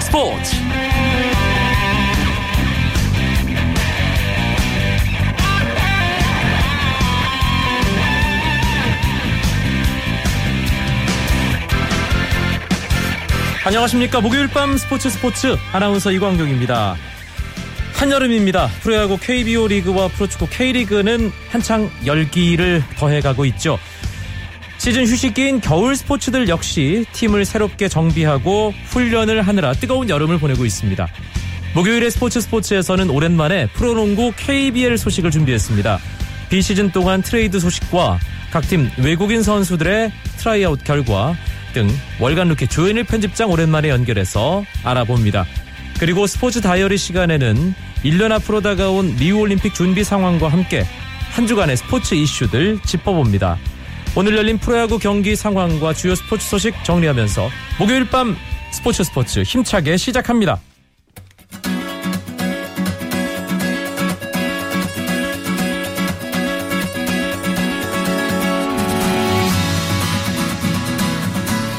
스포츠. 안녕하십니까. 목요일 밤 스포츠 스포츠 아나운서 이광경입니다. 한여름입니다. 프로야구 KBO 리그와 프로축구 K리그는 한창 열기를 더해가고 있죠 시즌 휴식기인 겨울 스포츠들 역시 팀을 새롭게 정비하고 훈련을 하느라 뜨거운 여름을 보내고 있습니다. 목요일의 스포츠 스포츠에서는 오랜만에 프로농구 KBL 소식을 준비했습니다. 비시즌 동안 트레이드 소식과 각 팀 외국인 선수들의 트라이아웃 결과 등 월간 루키 조현일 편집장 오랜만에 연결해서 알아봅니다. 그리고 스포츠 다이어리 시간에는 1년 앞으로 다가온 리우올림픽 준비 상황과 함께 한 주간의 스포츠 이슈들 짚어봅니다. 오늘 열린 프로야구 경기 상황과 주요 스포츠 소식 정리하면서 목요일 밤 스포츠 스포츠 힘차게 시작합니다.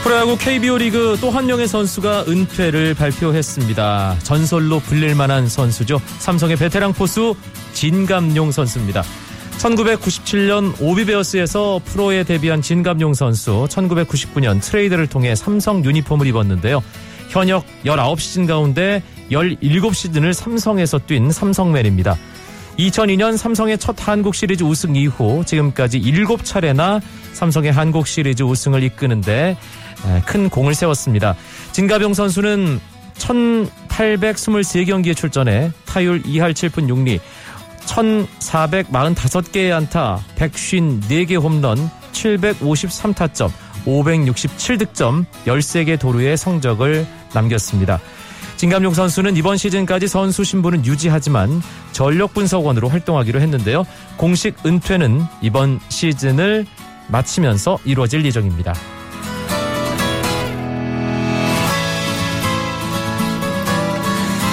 프로야구 KBO 리그 또 한 명의 선수가 은퇴를 발표했습니다. 전설로 불릴 만한 선수죠. 삼성의 베테랑 포수 진갑용 선수입니다. 1997년 OB베어스에서 프로에 데뷔한 진갑용 선수 1999년 트레이드를 통해 삼성 유니폼을 입었는데요. 현역 19시즌 가운데 17시즌을 삼성에서 뛴 삼성맨입니다. 2002년 삼성의 첫 한국 시리즈 우승 이후 지금까지 7차례나 삼성의 한국 시리즈 우승을 이끄는데 큰 공을 세웠습니다. 진가병 선수는 1823경기에 출전해 타율 2할 7푼 6리 1445개의 안타, 154개 홈런, 753타점, 567득점, 13개 도루의 성적을 남겼습니다. 진감용 선수는 이번 시즌까지 선수 신분은 유지하지만 전력 분석원으로 활동하기로 했는데요. 공식 은퇴는 이번 시즌을 마치면서 이루어질 예정입니다.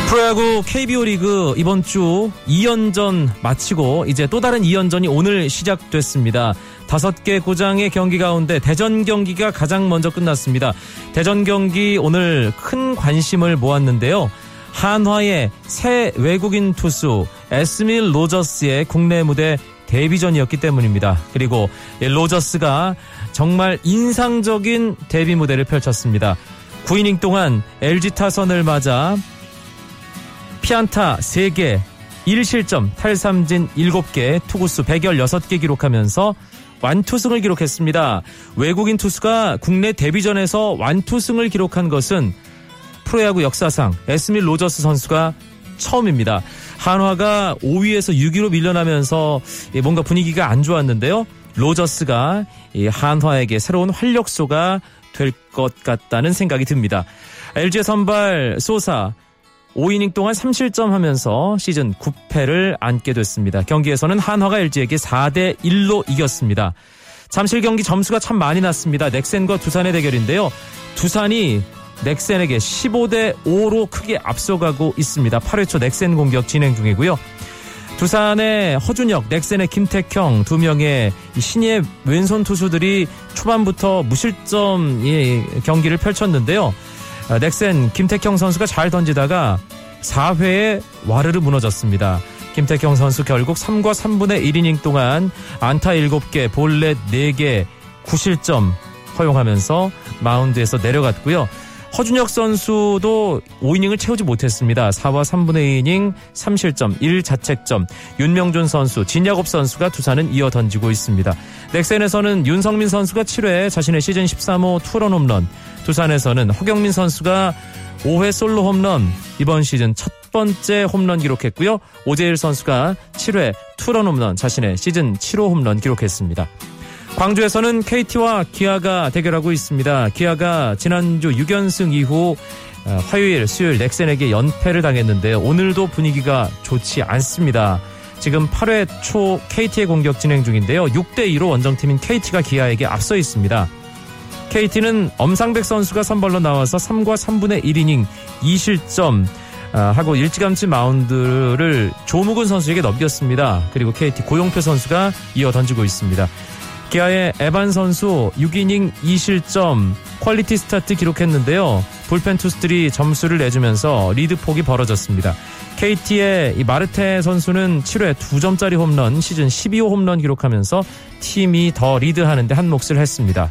프로야구 KBO 리그 이번 주 2연전 마치고 이제 또 다른 2연전이 오늘 시작됐습니다. 다섯 개 구장의 경기 가운데 대전 경기가 가장 먼저 끝났습니다. 대전 경기 오늘 큰 관심을 모았는데요. 한화의 새 외국인 투수 에스밀 로저스의 국내 무대 데뷔전이었기 때문입니다. 그리고 로저스가 정말 인상적인 데뷔 무대를 펼쳤습니다. 9이닝 동안 LG 타선을 맞아 피안타 3개, 1실점, 탈삼진 7개, 투구수 116개 기록하면서 완투승을 기록했습니다. 외국인 투수가 국내 데뷔전에서 완투승을 기록한 것은 프로야구 역사상 에스밀 로저스 선수가 처음입니다. 한화가 5위에서 6위로 밀려나면서 뭔가 분위기가 안 좋았는데요. 로저스가 한화에게 새로운 활력소가 될 것 같다는 생각이 듭니다. LG의 선발 소사 5이닝 동안 3실점 하면서 시즌 9패를 안게 됐습니다. 경기에서는 한화가 LG에게 4대 1로 이겼습니다. 잠실 경기 점수가 참 많이 났습니다. 넥센과 두산의 대결인데요. 두산이 넥센에게 15대 5로 크게 앞서가고 있습니다. 8회 초 넥센 공격 진행 중이고요. 두산의 허준혁, 넥센의 김택형 두 명의 신예 왼손 투수들이 초반부터 무실점 경기를 펼쳤는데요. 아, 넥센 김태형 선수가 잘 던지다가 4회에 와르르 무너졌습니다. 김태형 선수 결국 3과 3분의 1이닝 동안 안타 7개, 볼넷 4개, 9실점 허용하면서 마운드에서 내려갔고요. 허준혁 선수도 5이닝을 채우지 못했습니다. 4와 3분의 2이닝 3실점 1자책점 윤명준 선수 진야곱 선수가 두산은 이어 던지고 있습니다. 넥센에서는 윤성민 선수가 7회 자신의 시즌 13호 투런 홈런 두산에서는 허경민 선수가 5회 솔로 홈런 이번 시즌 첫 번째 홈런 기록했고요. 오재일 선수가 7회 투런 홈런 자신의 시즌 7호 홈런 기록했습니다. 광주에서는 KT와 기아가 대결하고 있습니다. 기아가 지난주 6연승 이후 어, 화요일, 수요일 넥센에게 연패를 당했는데요. 오늘도 분위기가 좋지 않습니다. 지금 8회 초 KT의 공격 진행 중인데요. 6대2로 원정팀인 KT가 기아에게 앞서 있습니다. KT는 엄상백 선수가 선발로 나와서 3과 3분의 1이닝 2실점 아, 하고 일찌감치 마운드를 조무근 선수에게 넘겼습니다. 그리고 KT 고영표 선수가 이어 던지고 있습니다. 기아의 에반 선수 6이닝 2실점 퀄리티 스타트 기록했는데요. 불펜 투수들이 점수를 내주면서 리드 폭이 벌어졌습니다. KT의 마르테 선수는 7회 2점짜리 홈런 시즌 12호 홈런 기록하면서 팀이 더 리드하는데 한 몫을 했습니다.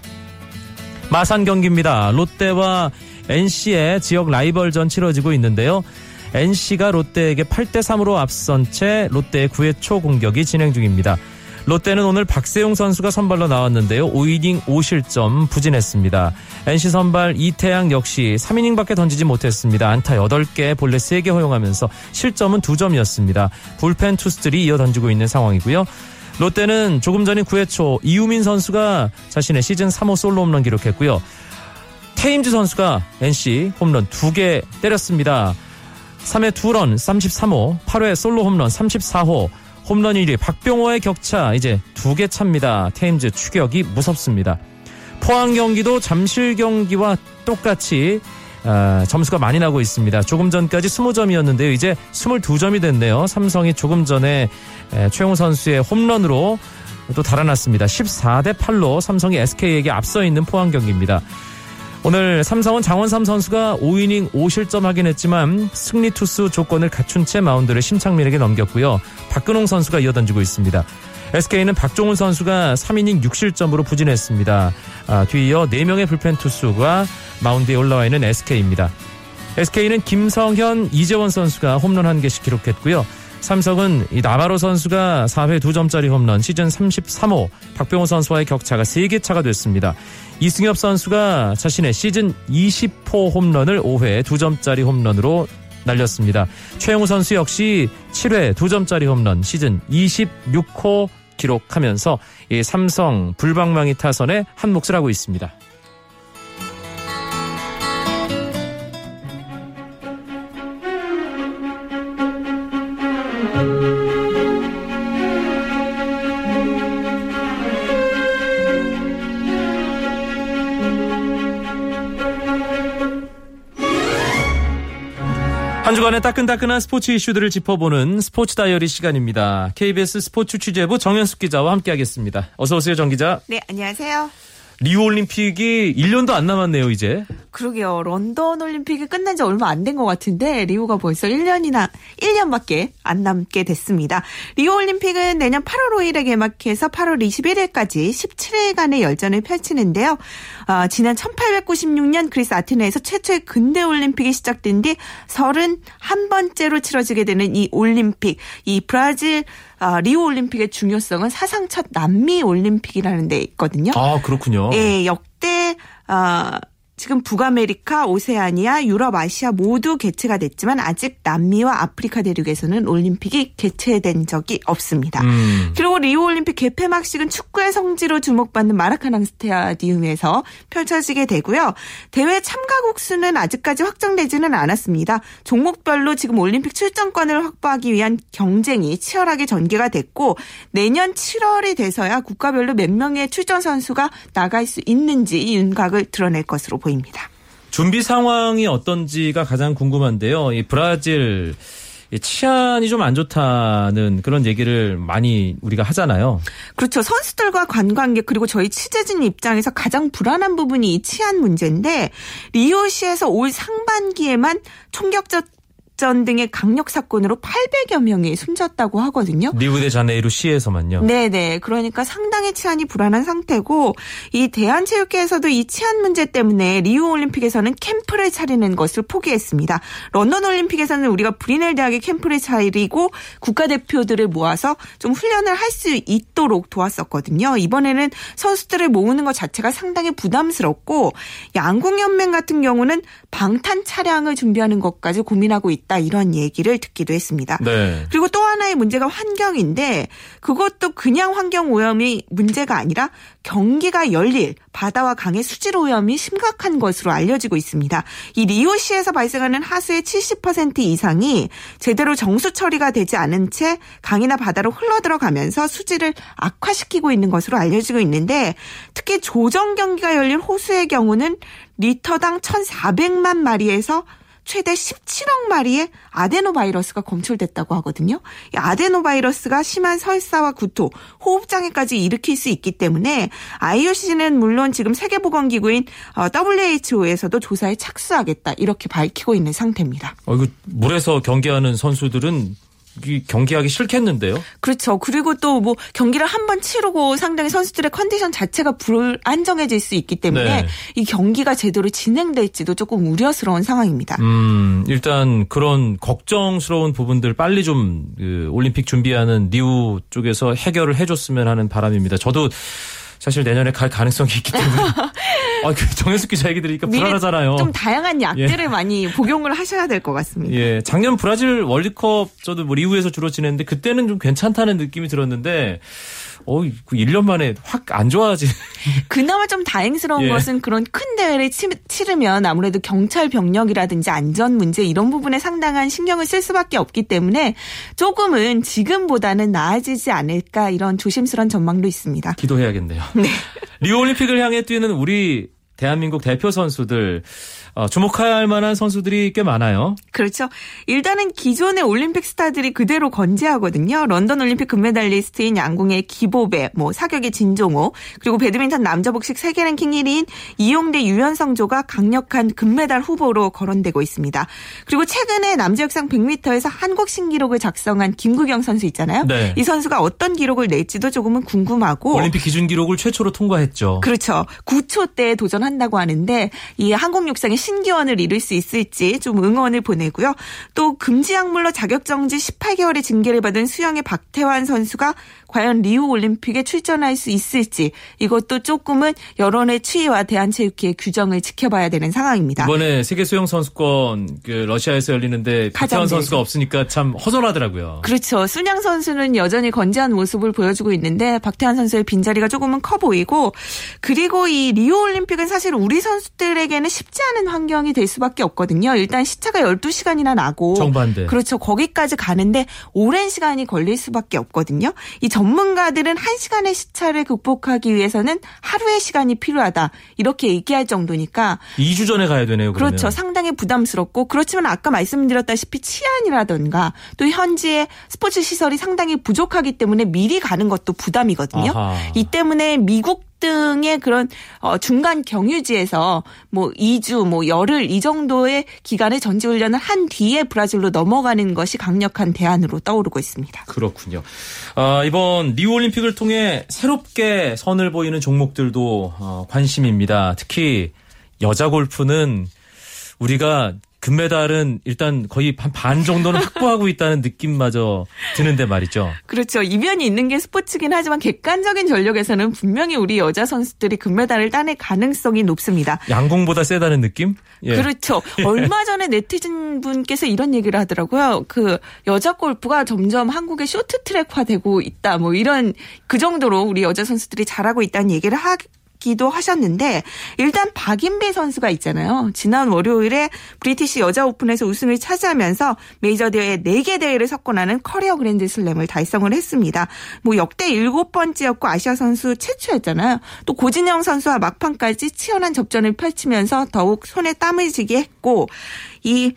마산 경기입니다. 롯데와 NC의 지역 라이벌전 치러지고 있는데요. NC가 롯데에게 8대 3으로 앞선 채 롯데의 9회 초 공격이 진행 중입니다. 롯데는 오늘 박세용 선수가 선발로 나왔는데요. 5이닝 5실점 부진했습니다. NC 선발 이태양 역시 3이닝밖에 던지지 못했습니다. 안타 8개, 볼넷 3개 허용하면서 실점은 2점이었습니다. 불펜 투수들이 이어 던지고 있는 상황이고요. 롯데는 조금 전인 9회 초 이우민 선수가 자신의 시즌 3호 솔로 홈런 기록했고요. 테임즈 선수가 NC 홈런 2개 때렸습니다. 3회 2런 33호, 8회 솔로 홈런 34호, 홈런 1위 박병호의 격차 이제 두개 차입니다. 테임즈 추격이 무섭습니다. 포항 경기도 잠실 경기와 똑같이 어, 점수가 많이 나고 있습니다. 조금 전까지 20점이었는데요. 이제 22점이 됐네요. 삼성이 조금 전에 에, 최용 선수의 홈런으로 또 달아났습니다. 14대 8로 삼성이 SK에게 앞서 있는 포항 경기입니다. 오늘 삼성은 장원삼 선수가 5이닝 5실점 하긴 했지만 승리 투수 조건을 갖춘 채 마운드를 심창민에게 넘겼고요. 박근홍 선수가 이어던지고 있습니다. SK는 박종훈 선수가 3이닝 6실점으로 부진했습니다. 아, 뒤이어 4명의 불펜 투수가 마운드에 올라와 있는 SK입니다. SK는 김성현, 이재원 선수가 홈런 한 개씩 기록했고요. 삼성은 이 나바로 선수가 4회 2점짜리 홈런 시즌 33호 박병호 선수와의 격차가 3개 차가 됐습니다. 이승엽 선수가 자신의 시즌 20호 홈런을 5회 2점짜리 몫으로 날렸습니다. 최영우 선수 역시 7회 2점짜리 홈런 시즌 26호 기록하면서 이 삼성 불방망이 타선에 한 몫을 하고 있습니다. 따끈따끈한 스포츠 이슈들을 짚어보는 스포츠 다이어리 시간입니다. KBS 스포츠 취재부 정현숙 기자와 함께하겠습니다. 어서 오세요, 정 기자. 네, 안녕하세요. 리우 올림픽이 1년도 안 남았네요, 이제. 그러게요. 런던 올림픽이 끝난 지 얼마 안 된 것 같은데 리우가 벌써 1년이나 1년밖에 안 남게 됐습니다. 리우 올림픽은 내년 8월 5일에 개막해서 8월 21일까지 17일간의 열전을 펼치는데요. 어, 지난 1896년 그리스 아테네에서 최초의 근대 올림픽이 시작된 뒤 31번째로 치러지게 되는 이 올림픽, 이 브라질 아, 리우 올림픽의 중요성은 사상 첫 남미 올림픽이라는 데 있거든요. 아, 그렇군요. 예, 역대 아 지금 북아메리카, 오세아니아, 유럽, 아시아 모두 개최가 됐지만 아직 남미와 아프리카 대륙에서는 올림픽이 개최된 적이 없습니다. 음. 그리고 리우 올림픽 개폐막식은 축구의 성지로 주목받는 마라카낭 스타디움에서 펼쳐지게 되고요. 대회 참가국 수는 아직까지 확정되지는 않았습니다. 종목별로 지금 올림픽 출전권을 확보하기 위한 경쟁이 치열하게 전개가 됐고 내년 7월이 돼서야 국가별로 몇 명의 출전 선수가 나갈 수 있는지 윤곽을 드러낼 것으로 보입니다. 준비 상황이 어떤지가 가장 궁금한데요. 이 브라질 치안이 좀 안 좋다는 그런 얘기를 많이 우리가 하잖아요. 그렇죠. 선수들과 관광객 그리고 저희 취재진 입장에서 가장 불안한 부분이 이 치안 문제인데 리오시에서 올 상반기에만 총격전 등의 강력 사건으로 800여 명이 숨졌다고 하거든요. 리우데자네이루 시에서만요. 네네. 그러니까 상당히 치안이 불안한 상태고 이 대한체육회에서도 이 치안 문제 때문에 리우 올림픽에서는 캠프를 차리는 것을 포기했습니다. 런던 올림픽에서는 우리가 브루넬 대학에 캠프를 차리고 국가대표들을 모아서 좀 훈련을 할 수 있도록 도왔었거든요. 이번에는 선수들을 모으는 것 자체가 상당히 부담스럽고 양궁연맹 같은 경우는 방탄 차량을 준비하는 것까지 고민하고 있다. 있다 이런 얘기를 듣기도 했습니다. 네. 그리고 또 하나의 문제가 환경인데 그것도 그냥 환경 오염이 문제가 아니라 경기가 열릴 바다와 강의 수질 오염이 심각한 것으로 알려지고 있습니다. 이 리오시에서 발생하는 하수의 70% 이상이 제대로 정수 처리가 되지 않은 채 강이나 바다로 흘러들어가면서 수질을 악화시키고 있는 것으로 알려지고 있는데 특히 조정 경기가 열릴 호수의 경우는 리터당 1,400만 마리에서 최대 17억 마리의 아데노바이러스가 검출됐다고 하거든요. 이 아데노바이러스가 심한 설사와 구토, 호흡장애까지 일으킬 수 있기 때문에 IOC는 물론 지금 세계보건기구인 WHO에서도 조사에 착수하겠다 이렇게 밝히고 있는 상태입니다. 어, 이거 물에서 경기하는 선수들은 경기하기 싫겠는데요? 그렇죠. 그리고 또 뭐 경기를 한 번 치르고 상당히 선수들의 컨디션 자체가 불안정해질 수 있기 때문에 네. 이 경기가 제대로 진행될지도 조금 우려스러운 상황입니다. 음, 일단 그런 걱정스러운 부분들 빨리 좀 그 올림픽 준비하는 리우 쪽에서 해결을 해줬으면 하는 바람입니다. 저도 사실 내년에 갈 가능성이 있기 때문에 아, 그 정현숙 기자 얘기 들으니까 불안하잖아요. 좀 다양한 약들을 예. 많이 복용을 하셔야 될 것 같습니다. 예, 작년 브라질 월드컵 저도 뭐 리우에서 주로 지냈는데 그때는 좀 괜찮다는 느낌이 들었는데 어, 그 1년 만에 확 안 좋아지. 그나마 좀 다행스러운 예. 것은 그런 큰 대회를 치, 치르면 아무래도 경찰 병력이라든지 안전 문제 이런 부분에 상당한 신경을 쓸 수밖에 없기 때문에 조금은 지금보다는 나아지지 않을까 이런 조심스러운 전망도 있습니다. 기도해야겠네요. 네. 리우 올림픽을 향해 뛰는 우리 대한민국 대표 선수들 어, 주목해야 할 만한 선수들이 꽤 많아요. 그렇죠. 일단은 기존의 올림픽 스타들이 그대로 건재하거든요. 런던 올림픽 금메달리스트인 양궁의 기보배, 뭐 사격의 진종호, 그리고 배드민턴 남자 복식 세계 랭킹 1위인 이용대 유연성조가 강력한 금메달 후보로 거론되고 있습니다. 그리고 최근에 남자 역상 100m에서 한국 신기록을 작성한 김구경 선수 있잖아요. 네. 이 선수가 어떤 기록을 낼지도 조금은 궁금하고 올림픽 기준 기록을 최초로 통과했죠. 그렇죠. 9초 때 도전한다고 하는데 이 한국 육상의 신기원을 이룰 수 있을지 좀 응원을 보내고요. 또 금지 약물로 자격정지 18개월의 징계를 받은 수영의 박태환 선수가 과연 리우 올림픽에 출전할 수 있을지 이것도 조금은 여론의 추이와 대한체육회의 규정을 지켜봐야 되는 상황입니다. 이번에 세계 수영 선수권 그 러시아에서 열리는데 박태환 선수가 없으니까 참 허전하더라고요. 그렇죠. 순양 선수는 여전히 건재한 모습을 보여주고 있는데 박태환 선수의 빈자리가 조금은 커 보이고 그리고 이 리우 올림픽은 사실 우리 선수들에게는 쉽지 않은 환경이 될 수밖에 없거든요. 일단 시차가 12시간이나 나고 정반대. 그렇죠. 거기까지 가는데 오랜 시간이 걸릴 수밖에 없거든요. 이 전문가들은 1시간의 시차를 극복하기 위해서는 하루의 시간이 필요하다. 이렇게 얘기할 정도니까 2주 전에 가야 되네요. 그러면. 그렇죠. 상당히 부담스럽고 그렇지만 아까 말씀드렸다시피 치안이라던가 또 현지의 스포츠 시설이 상당히 부족하기 때문에 미리 가는 것도 부담이거든요. 아하. 이 때문에 미국 등의 그런 어 중간 경유지에서 뭐 2주 뭐 열흘 이 정도의 기간의 전지 훈련을 한 뒤에 브라질로 넘어가는 것이 강력한 대안으로 떠오르고 있습니다. 그렇군요. 아, 이번 리우 올림픽을 통해 새롭게 선을 보이는 종목들도 어, 관심입니다. 특히 여자 골프는 우리가 금메달은 일단 거의 반 정도는 확보하고 있다는 느낌마저 드는데 말이죠. 그렇죠. 이변이 있는 게 스포츠긴 하지만 객관적인 전력에서는 분명히 우리 여자 선수들이 금메달을 따낼 가능성이 높습니다. 양궁보다 세다는 느낌? 예. 그렇죠. 얼마 전에 네티즌 분께서 이런 얘기를 하더라고요. 그 여자 골프가 점점 한국의 쇼트트랙화되고 있다. 뭐 이런 그 정도로 우리 여자 선수들이 잘하고 있다는 얘기를 하, 기도 하셨는데 일단 박인비 선수가 있잖아요. 지난 월요일에 브리티시 여자 오픈에서 우승을 차지하면서 메이저 대회 4개 대회를 석권하는 커리어 그랜드 슬램을 달성을 했습니다. 뭐 역대 7번째였고 아시아 선수 최초였잖아요. 또 고진영 선수와 막판까지 치열한 접전을 펼치면서 더욱 손에 땀을 쥐게 했고 이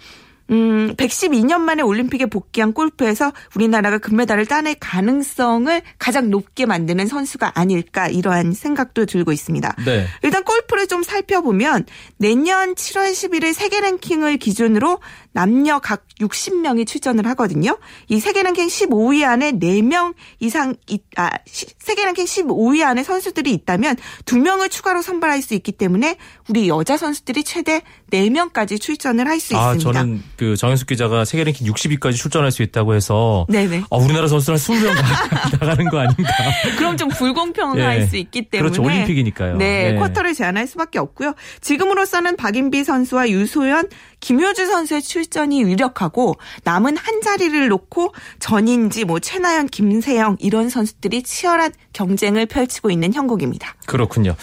음, 112년 만에 올림픽에 복귀한 골프에서 우리나라가 금메달을 따낼 가능성을 가장 높게 만드는 선수가 아닐까 이러한 생각도 들고 있습니다. 네. 일단 골프를 좀 살펴보면 내년 7월 11일 세계 랭킹을 기준으로 남녀 각 60명이 출전을 하거든요. 이 세계 랭킹 15위 안에 4명 이상 아 세계 랭킹 15위 안에 선수들이 있다면 2명을 추가로 선발할 수 있기 때문에 우리 여자 선수들이 최대 4명까지 출전을 할 수 있습니다. 아, 저는 그 정현숙 기자가 세계 랭킹 60위까지 출전할 수 있다고 해서 네네. 아, 우리나라 선수들 한 20명 나가는 거 아닌가. 그럼 좀 불공평할 네. 수 있기 때문에 그렇죠. 올림픽이니까요. 네, 네, 쿼터를 제한할 수밖에 없고요. 지금으로서는 박인비 선수와 유소연, 김효주 선수의 출전이 유력하고 남은 한 자리를 놓고 전인지 뭐 최나연, 김세영 이런 선수들이 치열한 경쟁을 펼치고 있는 형국입니다. 그렇군요.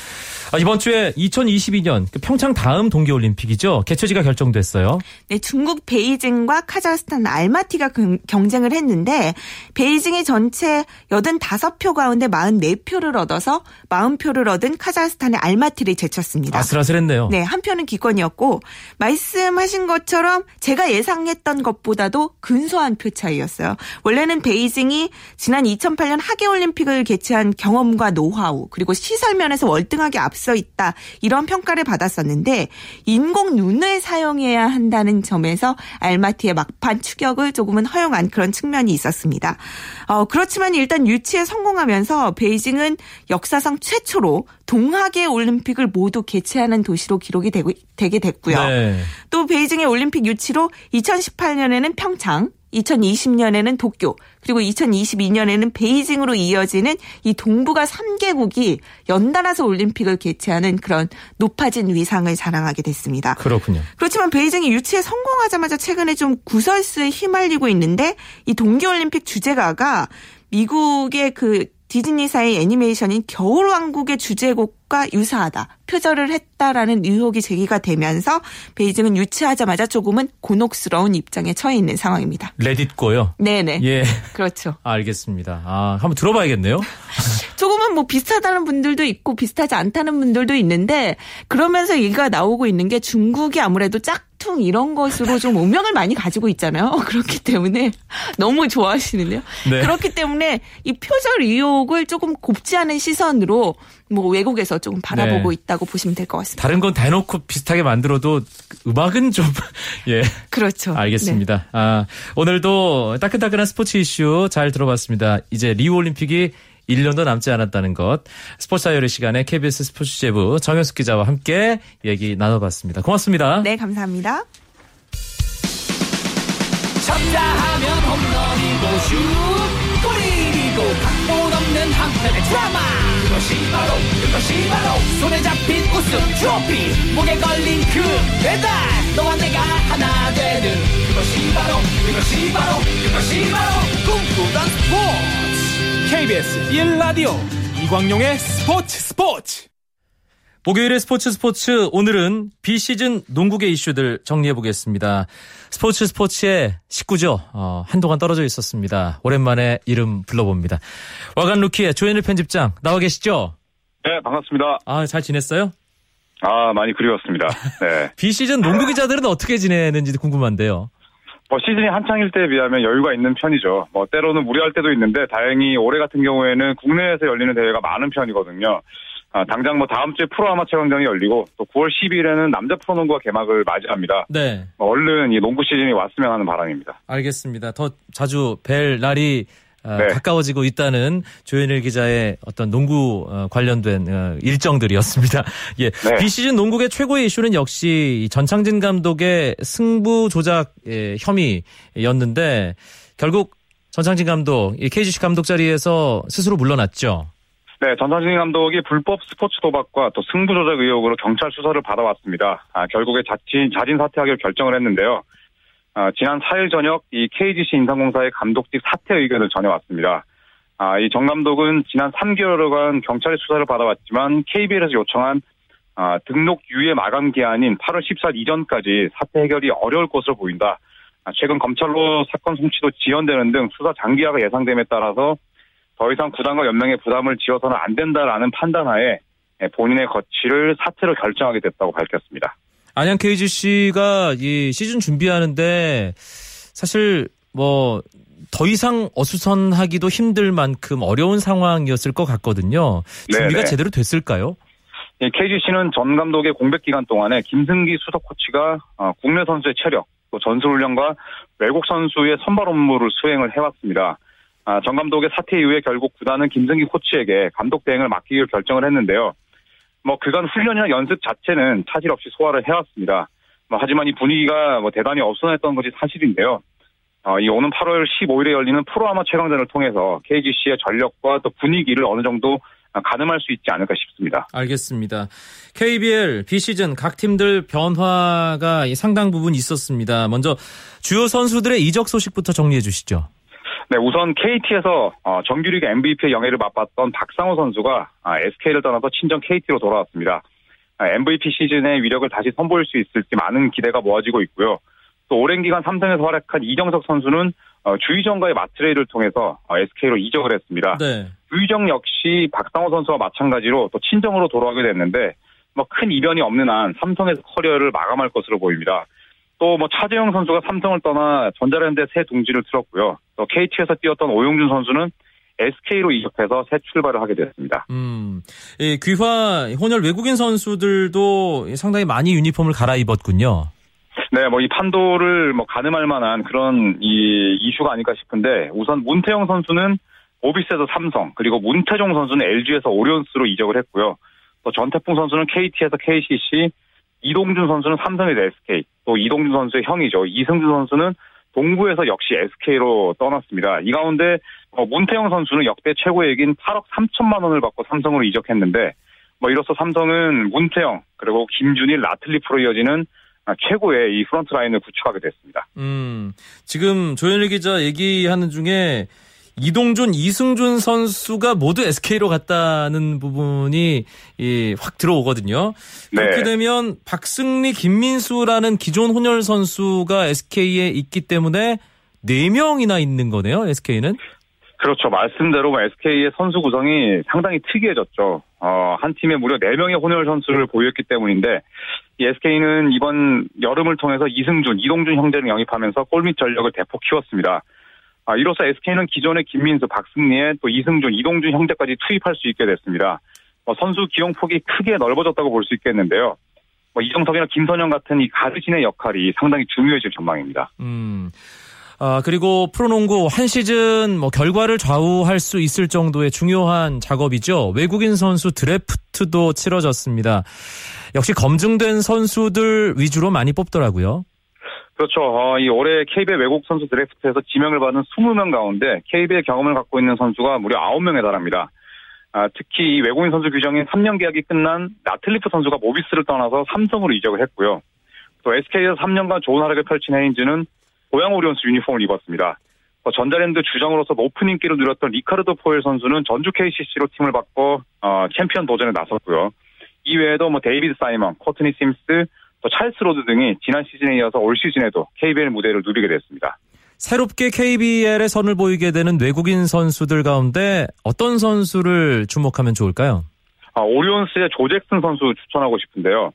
아, 이번 주에 2022년 그 평창 다음 동계올림픽이죠. 개최지가 결정됐어요. 네, 중국 베이징과 카자흐스탄 알마티가 경쟁을 했는데 베이징이 전체 85표 가운데 44표를 얻어서 40표를 얻은 카자흐스탄의 알마티를 제쳤습니다. 아슬아슬했네요. 네, 한 표는 기권이었고 말씀하신 것처럼 제가 예상했던 것보다도 근소한 표 차이였어요. 원래는 베이징이 지난 2008년 하계올림픽을 개최한 경험과 노하우 그리고 시설 면에서 월등하게 앞서 있다 이런 평가를 받았었는데 인공 눈을 사용해야 한다는 점에서 알마티의 막판 추격을 조금은 허용한 그런 측면이 있었습니다. 어, 그렇지만 일단 유치에 성공하면서 베이징은 역사상 최초로 동학의 올림픽을 모두 개최하는 도시로 기록이 되고, 되게 됐고요. 네. 또 베이징의 올림픽 유치로 2018년에는 평창, 2020년에는 도쿄, 그리고 2022년에는 베이징으로 이어지는 이 동북아 3개국이 연달아서 올림픽을 개최하는 그런 높아진 위상을 자랑하게 됐습니다. 그렇군요. 그렇지만 베이징이 유치에 성공하자마자 최근에 좀 구설수에 휘말리고 있는데 이 동계올림픽 주제가가 미국의 그 디즈니사의 애니메이션인 겨울왕국의 주제곡과 유사하다. 표절을 했다라는 의혹이 제기가 되면서 베이징은 유치하자마자 조금은 곤혹스러운 입장에 처해 있는 상황입니다. 레딧고요? 네네. 예. 그렇죠. 알겠습니다. 아, 한번 들어봐야겠네요. 조금은 뭐 비슷하다는 분들도 있고 비슷하지 않다는 분들도 있는데 그러면서 얘기가 나오고 있는 게 중국이 아무래도 짝 짝퉁 이런 것으로 좀 운명을 많이 가지고 있잖아요. 그렇기 때문에 너무 좋아하시는데요. 네. 그렇기 때문에 이 표절 의혹을 조금 곱지 않은 시선으로 뭐 외국에서 조금 바라보고 네. 있다고 보시면 될 것 같습니다. 다른 건 대놓고 비슷하게 만들어도 음악은 좀 예. 그렇죠. 알겠습니다. 네. 아, 오늘도 따끈따끈한 스포츠 이슈 잘 들어봤습니다. 이제 리우 올림픽이 1년도 남지 않았다는 것. 스포츠 다이어리 시간에 KBS 스포츠 제부 정현숙 기자와 함께 얘기 나눠봤습니다. 고맙습니다. 네, 감사합니다. 쳤다 하면 홈런이고 슛 골이고 각본 없는 한편의 드라마 그것이 바로 그것이 바로 손에 잡힌 우승 트로피 목에 걸린 그 배달 너와 내가 하나 되는 그것이 바로 그것이 바로 그것이 바로 꿈꾸던 스포츠 KBS 1라디오 이광용의 스포츠 스포츠 목요일의 스포츠 스포츠 오늘은 비시즌 농구계 이슈들 정리해 보겠습니다. 스포츠 스포츠의 식구죠. 어, 한동안 떨어져 있었습니다. 오랜만에 이름 불러봅니다. 와간 루키의 조현일 편집장 나와 계시죠? 네, 반갑습니다. 아, 잘 지냈어요? 아, 많이 그리웠습니다. 네. 비시즌 농구 기자들은 어떻게 지내는지 궁금한데요. 뭐 시즌이 한창일 때에 비하면 여유가 있는 편이죠. 뭐 때로는 무리할 때도 있는데 다행히 올해 같은 경우에는 국내에서 열리는 대회가 많은 편이거든요. 아, 당장 뭐 다음 주에 프로 아마 최강전이 열리고 또 9월 10일에는 남자 프로농구가 개막을 맞이합니다. 네. 뭐 얼른 이 농구 시즌이 왔으면 하는 바람입니다. 알겠습니다. 더 자주 뵐 날이 어, 네. 가까워지고 있다는 조현일 기자의 어떤 농구 어, 관련된 어, 일정들이었습니다. 예. 네. 비시즌 농구의 최고의 이슈는 역시 전창진 감독의 승부 조작 혐의였는데 결국 전창진 감독, KGC 감독 자리에서 스스로 물러났죠. 네, 전창진 감독이 불법 스포츠 도박과 또 승부 조작 의혹으로 경찰 수사를 받아왔습니다. 아, 결국에 자진, 자진 사퇴하기로 결정을 했는데요. 어, 지난 4일 저녁 이 KGC 인상공사의 감독직 사퇴 의견을 전해왔습니다. 아, 이 정 감독은 지난 3개월간 경찰의 수사를 받아왔지만 KBL에서 요청한 아, 등록 유예 마감 기한인 8월 14일 이전까지 사퇴 해결이 어려울 것으로 보인다. 아, 최근 검찰로 사건 송치도 지연되는 등 수사 장기화가 예상됨에 따라서 더 이상 구단과 연맹의 부담을 지어서는 안 된다라는 판단하에 본인의 거취를 사퇴로 결정하게 됐다고 밝혔습니다. 안양 KGC가 이 시즌 준비하는데 사실 뭐 더 이상 어수선하기도 힘들 만큼 어려운 상황이었을 것 같거든요. 준비가 네네. 제대로 됐을까요? 예, KGC는 전 감독의 공백 기간 동안에 김승기 수석 코치가 어, 국내 선수의 체력, 또 전술훈련과 외국 선수의 선발 업무를 수행을 해왔습니다. 아, 전 감독의 사퇴 이후에 결국 구단은 김승기 코치에게 감독 대행을 맡기기로 결정을 했는데요. 뭐 그간 훈련이나 연습 자체는 차질 없이 소화를 해왔습니다. 뭐 하지만 이 분위기가 뭐 대단히 어수선했던 것이 사실인데요. 어, 이 오는 8월 15일에 열리는 프로아마 최강전을 통해서 KGC의 전력과 또 분위기를 어느 정도 가늠할 수 있지 않을까 싶습니다. 알겠습니다. KBL 비시즌 각 팀들 변화가 상당 부분 있었습니다. 먼저 주요 선수들의 이적 소식부터 정리해 주시죠. 네, 우선 KT에서 어, 정규리그 MVP의 영예를 맛봤던 박상호 선수가 아, SK를 떠나서 친정 KT로 돌아왔습니다. 아, MVP 시즌의 위력을 다시 선보일 수 있을지 많은 기대가 모아지고 있고요. 또 오랜 기간 삼성에서 활약한 이정석 선수는 어, 주의정과의 마트레이를 통해서 어, SK로 이적을 했습니다. 네. 주의정 역시 박상호 선수와 마찬가지로 또 친정으로 돌아오게 됐는데 뭐 큰 이변이 없는 한 삼성에서 커리어를 마감할 것으로 보입니다. 또 뭐 차재영 선수가 삼성을 떠나 전자랜드에 새 둥지를 틀었고요. 또 KT에서 뛰었던 오용준 선수는 SK로 이적해서 새 출발을 하게 됐습니다. 음, 이 귀화 혼혈 외국인 선수들도 상당히 많이 유니폼을 갈아입었군요. 네, 뭐 이 판도를 뭐 가늠할 만한 그런 이 이슈가 아닐까 싶은데 우선 문태영 선수는 오비스에서 삼성 그리고 문태종 선수는 LG에서 오리온스로 이적을 했고요. 또 전태풍 선수는 KT에서 KCC, 이동준 선수는 삼성에서 SK, 또 이동준 선수의 형이죠. 이승준 선수는 동부에서 역시 SK로 떠났습니다. 이 가운데 어, 문태영 선수는 역대 최고액인 8억 3천만 원을 받고 삼성으로 이적했는데 뭐 이로써 삼성은 문태영 그리고 김준일 라틀리프로 이어지는 아, 최고의 이 프런트 라인을 구축하게 됐습니다. 음, 지금 조현일 기자 얘기하는 중에 이동준, 이승준 선수가 모두 SK로 갔다는 부분이 이, 확 들어오거든요. 그렇게 네. 되면 박승리, 김민수라는 기존 혼혈 선수가 SK에 있기 때문에 4명이나 있는 거네요, SK는. 그렇죠. 말씀대로 뭐 SK의 선수 구성이 상당히 특이해졌죠. 어, 한 팀에 무려 4명의 혼혈 선수를 보유했기 때문인데, 이 SK는 이번 여름을 통해서 이승준, 이동준 형제를 영입하면서 골밑 전력을 대폭 키웠습니다. 아, 이로써 SK는 기존의 김민수, 박승리에 또 이승준, 이동준 형제까지 투입할 수 있게 됐습니다. 어, 선수 기용 폭이 크게 넓어졌다고 볼 수 있겠는데요. 뭐 이정석이나 김선영 같은 이 가르신의 역할이 상당히 중요해질 전망입니다. 음. 아, 그리고 프로농구 한 시즌 뭐 결과를 좌우할 수 있을 정도의 중요한 작업이죠. 외국인 선수 드래프트도 치러졌습니다. 역시 검증된 선수들 위주로 많이 뽑더라고요. 그렇죠. 어, 이 올해 KBL 외국 선수 드래프트에서 지명을 받은 20명 가운데 KBL 경험을 갖고 있는 선수가 무려 9명에 달합니다. 아, 특히 이 외국인 선수 규정인 3년 계약이 끝난 나틀리프 선수가 모비스를 떠나서 삼성으로 이적을 했고요. 또 SK에서 3년간 좋은 활약을 펼친 헤인즈는 고양 오리온스 유니폼을 입었습니다. 또 전자랜드 주장으로서 높은 인기를 누렸던 리카르도 포웰 선수는 전주 KCC로 팀을 바꿔 어, 챔피언 도전에 나섰고요. 이외에도 뭐 데이비드 사이먼, 코트니 심스, 또 찰스 로드 등이 지난 시즌에 이어서 올 시즌에도 KBL 무대를 누비게 됐습니다. 새롭게 KBL에 선을 보이게 되는 외국인 선수들 가운데 어떤 선수를 주목하면 좋을까요? 아, 오리온스의 조 잭슨 선수 추천하고 싶은데요.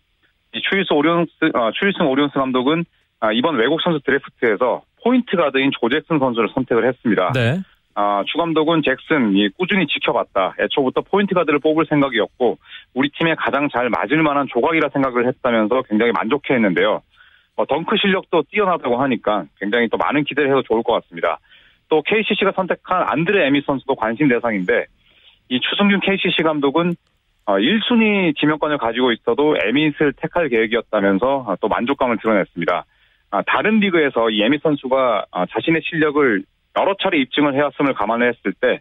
이 추일스 오리온스, 아, 추일승 오리온스 감독은 아, 이번 외국 선수 드래프트에서 포인트 가드인 조 잭슨 선수를 선택을 했습니다. 네. 아, 추 감독은 잭슨 이 꾸준히 지켜봤다. 애초부터 포인트 가드를 뽑을 생각이었고 우리 팀에 가장 잘 맞을 만한 조각이라 생각을 했다면서 굉장히 만족해했는데요. 어, 덩크 실력도 뛰어나다고 하니까 굉장히 또 많은 기대를 해도 좋을 것 같습니다. 또 KCC가 선택한 안드레 에미 선수도 관심 대상인데 이 추승균 KCC 감독은 어, 1순위 지명권을 가지고 있어도 에밋을 택할 계획이었다면서 어, 또 만족감을 드러냈습니다. 아, 다른 리그에서 이 에밋 선수가 아, 자신의 실력을 여러 차례 입증을 해왔음을 감안했을 때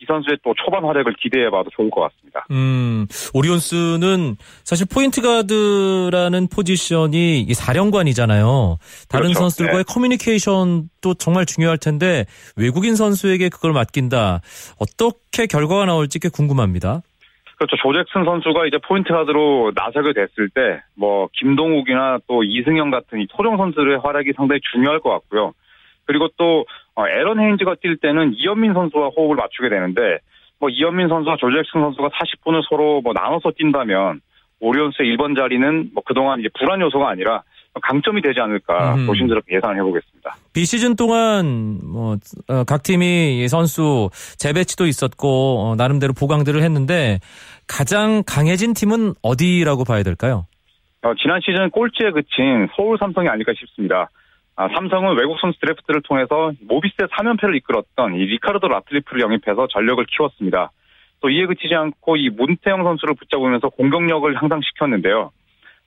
이 선수의 또 초반 활약을 기대해봐도 좋을 것 같습니다. 음, 오리온스는 사실 포인트 가드라는 포지션이 이 사령관이잖아요. 다른 그렇죠. 선수들과의 커뮤니케이션도 정말 중요할 텐데 외국인 선수에게 그걸 맡긴다. 어떻게 결과가 나올지 꽤 궁금합니다. 그렇죠. 조 잭슨 선수가 이제 포인트 가드로 나서게 됐을 때, 뭐, 김동욱이나 또 이승현 같은 이 토종 선수들의 활약이 상당히 중요할 것 같고요. 그리고 또, 어, 에런 헤인즈가 뛸 때는 이현민 선수와 호흡을 맞추게 되는데, 뭐, 이현민 선수와 조 잭슨 선수가 40분을 서로 뭐 나눠서 뛴다면, 오리온스의 1번 자리는 뭐 그동안 이제 불안 요소가 아니라 강점이 되지 않을까 음. 조심스럽게 예상을 해보겠습니다. 비시즌 동안 뭐 각 팀이 이 선수 재배치도 있었고 어, 나름대로 보강들을 했는데 가장 강해진 팀은 어디라고 봐야 될까요? 어, 지난 시즌 꼴찌에 그친 서울 삼성이 아닐까 싶습니다. 아, 삼성은 외국 선수 드래프트를 통해서 모비스의 3연패를 이끌었던 이 리카르도 라틀리프를 영입해서 전력을 키웠습니다. 또 이에 그치지 않고 이 문태영 선수를 붙잡으면서 공격력을 향상시켰는데요.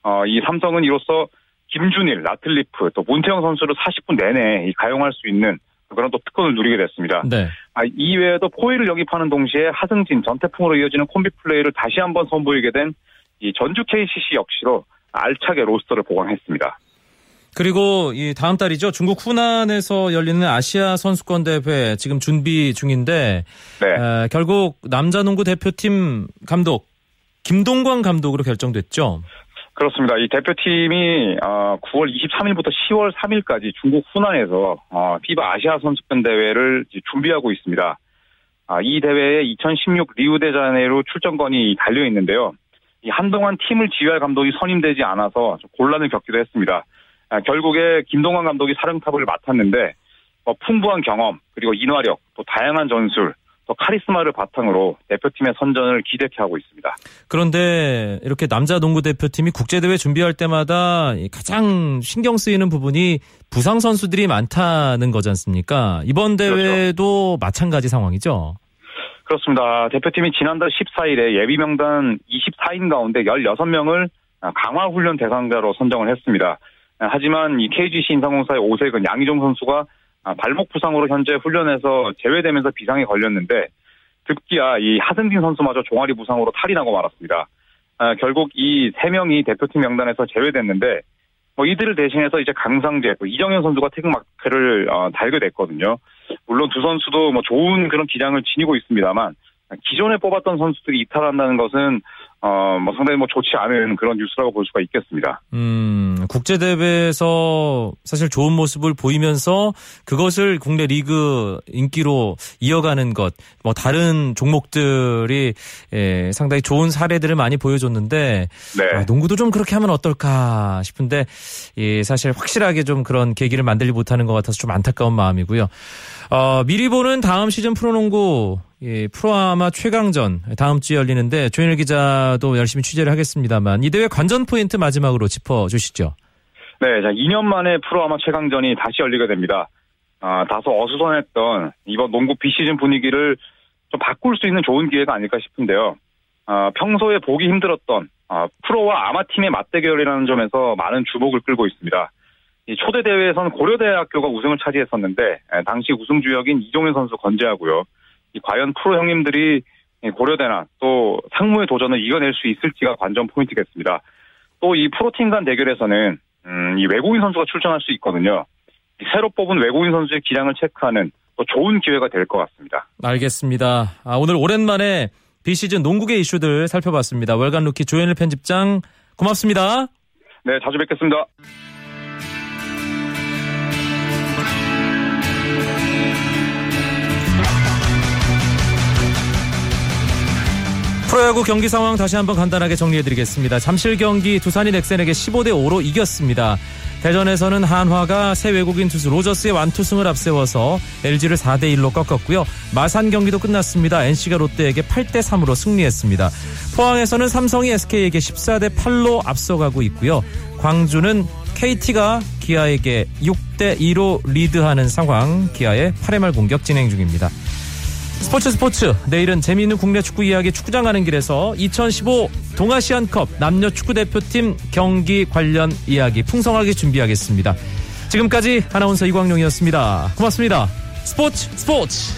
어, 이 삼성은 이로써 김준일, 라틀리프, 또 문태영 선수를 40분 내내 이 가용할 수 있는 그런 또 특권을 누리게 됐습니다. 네. 아, 이외에도 포웰을 영입하는 동시에 하승진, 전태풍으로 이어지는 콤비 플레이를 다시 한번 선보이게 된 이 전주 KCC 역시도 알차게 로스터를 보강했습니다. 그리고 이 다음 달이죠. 중국 후난에서 열리는 아시아 선수권 대회 지금 준비 중인데 네. 에, 결국 남자 농구 대표팀 감독 김동관 감독으로 결정됐죠. 그렇습니다. 이 대표팀이 어, 9월 23일부터 10월 3일까지 중국 후난에서 어, 피바 아시아 선수권 대회를 준비하고 있습니다. 아, 이 대회에 2016 리우데자네이루 출전권이 달려 있는데요. 이 한동안 팀을 지휘할 감독이 선임되지 않아서 좀 곤란을 겪기도 했습니다. 아, 결국에 김동완 감독이 사령탑을 맡았는데 뭐 풍부한 경험 그리고 인화력 또 다양한 전술 또 카리스마를 바탕으로 대표팀의 선전을 기대케 하고 있습니다. 그런데 이렇게 남자 농구 대표팀이 국제대회 준비할 때마다 가장 신경 쓰이는 부분이 부상 선수들이 많다는 거지 않습니까? 이번 대회도 마찬가지 상황이죠. 그렇습니다. 대표팀이 지난달 14일에 예비 명단 24인 가운데 16명을 강화 훈련 대상자로 선정을 했습니다. 하지만 이 KGC 인상공사의 오색은 양희종 선수가 발목 부상으로 현재 훈련에서 제외되면서 비상에 걸렸는데 급기야 이 하승진 선수마저 종아리 부상으로 탈이 나고 말았습니다. 아, 결국 이 세 명이 대표팀 명단에서 제외됐는데 뭐 이들을 대신해서 이제 강상재, 또 이정현 선수가 태극 마크를 어, 달게 됐거든요. 물론 두 선수도 뭐 좋은 그런 기량을 지니고 있습니다만 기존에 뽑았던 선수들이 이탈한다는 것은 어, 뭐 상당히 뭐 좋지 않은 그런 뉴스라고 볼 수가 있겠습니다. 음, 국제대회에서 사실 좋은 모습을 보이면서 그것을 국내 리그 인기로 이어가는 것, 뭐 다른 종목들이 예, 상당히 좋은 사례들을 많이 보여줬는데 네. 아, 농구도 좀 그렇게 하면 어떨까 싶은데 예, 사실 확실하게 좀 그런 계기를 만들지 못하는 것 같아서 좀 안타까운 마음이고요. 어, 미리 보는 다음 시즌 프로농구 예, 프로아마 최강전 다음 주에 열리는데 조현일 기자 도 열심히 취재를 하겠습니다만 이 대회 관전 포인트 마지막으로 짚어주시죠. 네, 자 2년 만에 프로 아마 최강전이 다시 열리게 됩니다. 아, 다소 어수선했던 이번 농구 비시즌 분위기를 좀 바꿀 수 있는 좋은 기회가 아닐까 싶은데요. 아, 평소에 보기 힘들었던 아, 프로와 아마 팀의 맞대결이라는 점에서 많은 주목을 끌고 있습니다. 이 초대 대회에서는 고려대학교가 우승을 차지했었는데 에, 당시 우승 주역인 이종현 선수 건재하고요. 이 과연 프로 형님들이 이 고려대나 또 상무의 도전을 이겨낼 수 있을지가 관전 포인트겠습니다. 또 이 프로팀 간 대결에서는 음, 이 외국인 선수가 출전할 수 있거든요. 이 새로 뽑은 외국인 선수의 기량을 체크하는 또 좋은 기회가 될 것 같습니다. 알겠습니다. 아, 오늘 오랜만에 비시즌 농구계 이슈들 살펴봤습니다. 월간 루키 조현일 편집장 고맙습니다. 네, 자주 뵙겠습니다. 프로야구 경기 상황 다시 한번 간단하게 정리해드리겠습니다. 잠실 경기 두산이 넥센에게 15대 5로 이겼습니다. 대전에서는 한화가 새 외국인 투수 로저스의 완투승을 앞세워서 LG를 4대 1로 꺾었고요. 마산 경기도 끝났습니다. NC가 롯데에게 8대 3으로 승리했습니다. 포항에서는 삼성이 SK에게 14대 8로 앞서가고 있고요. 광주는 KT가 기아에게 6대 2로 리드하는 상황. 기아의 8회 말 공격 진행 중입니다. 스포츠 스포츠 내일은 재미있는 국내 축구 이야기 축구장 가는 길에서 2015 동아시안컵 남녀 축구대표팀 경기 관련 이야기 풍성하게 준비하겠습니다. 지금까지 아나운서 이광용이었습니다. 고맙습니다. 스포츠 스포츠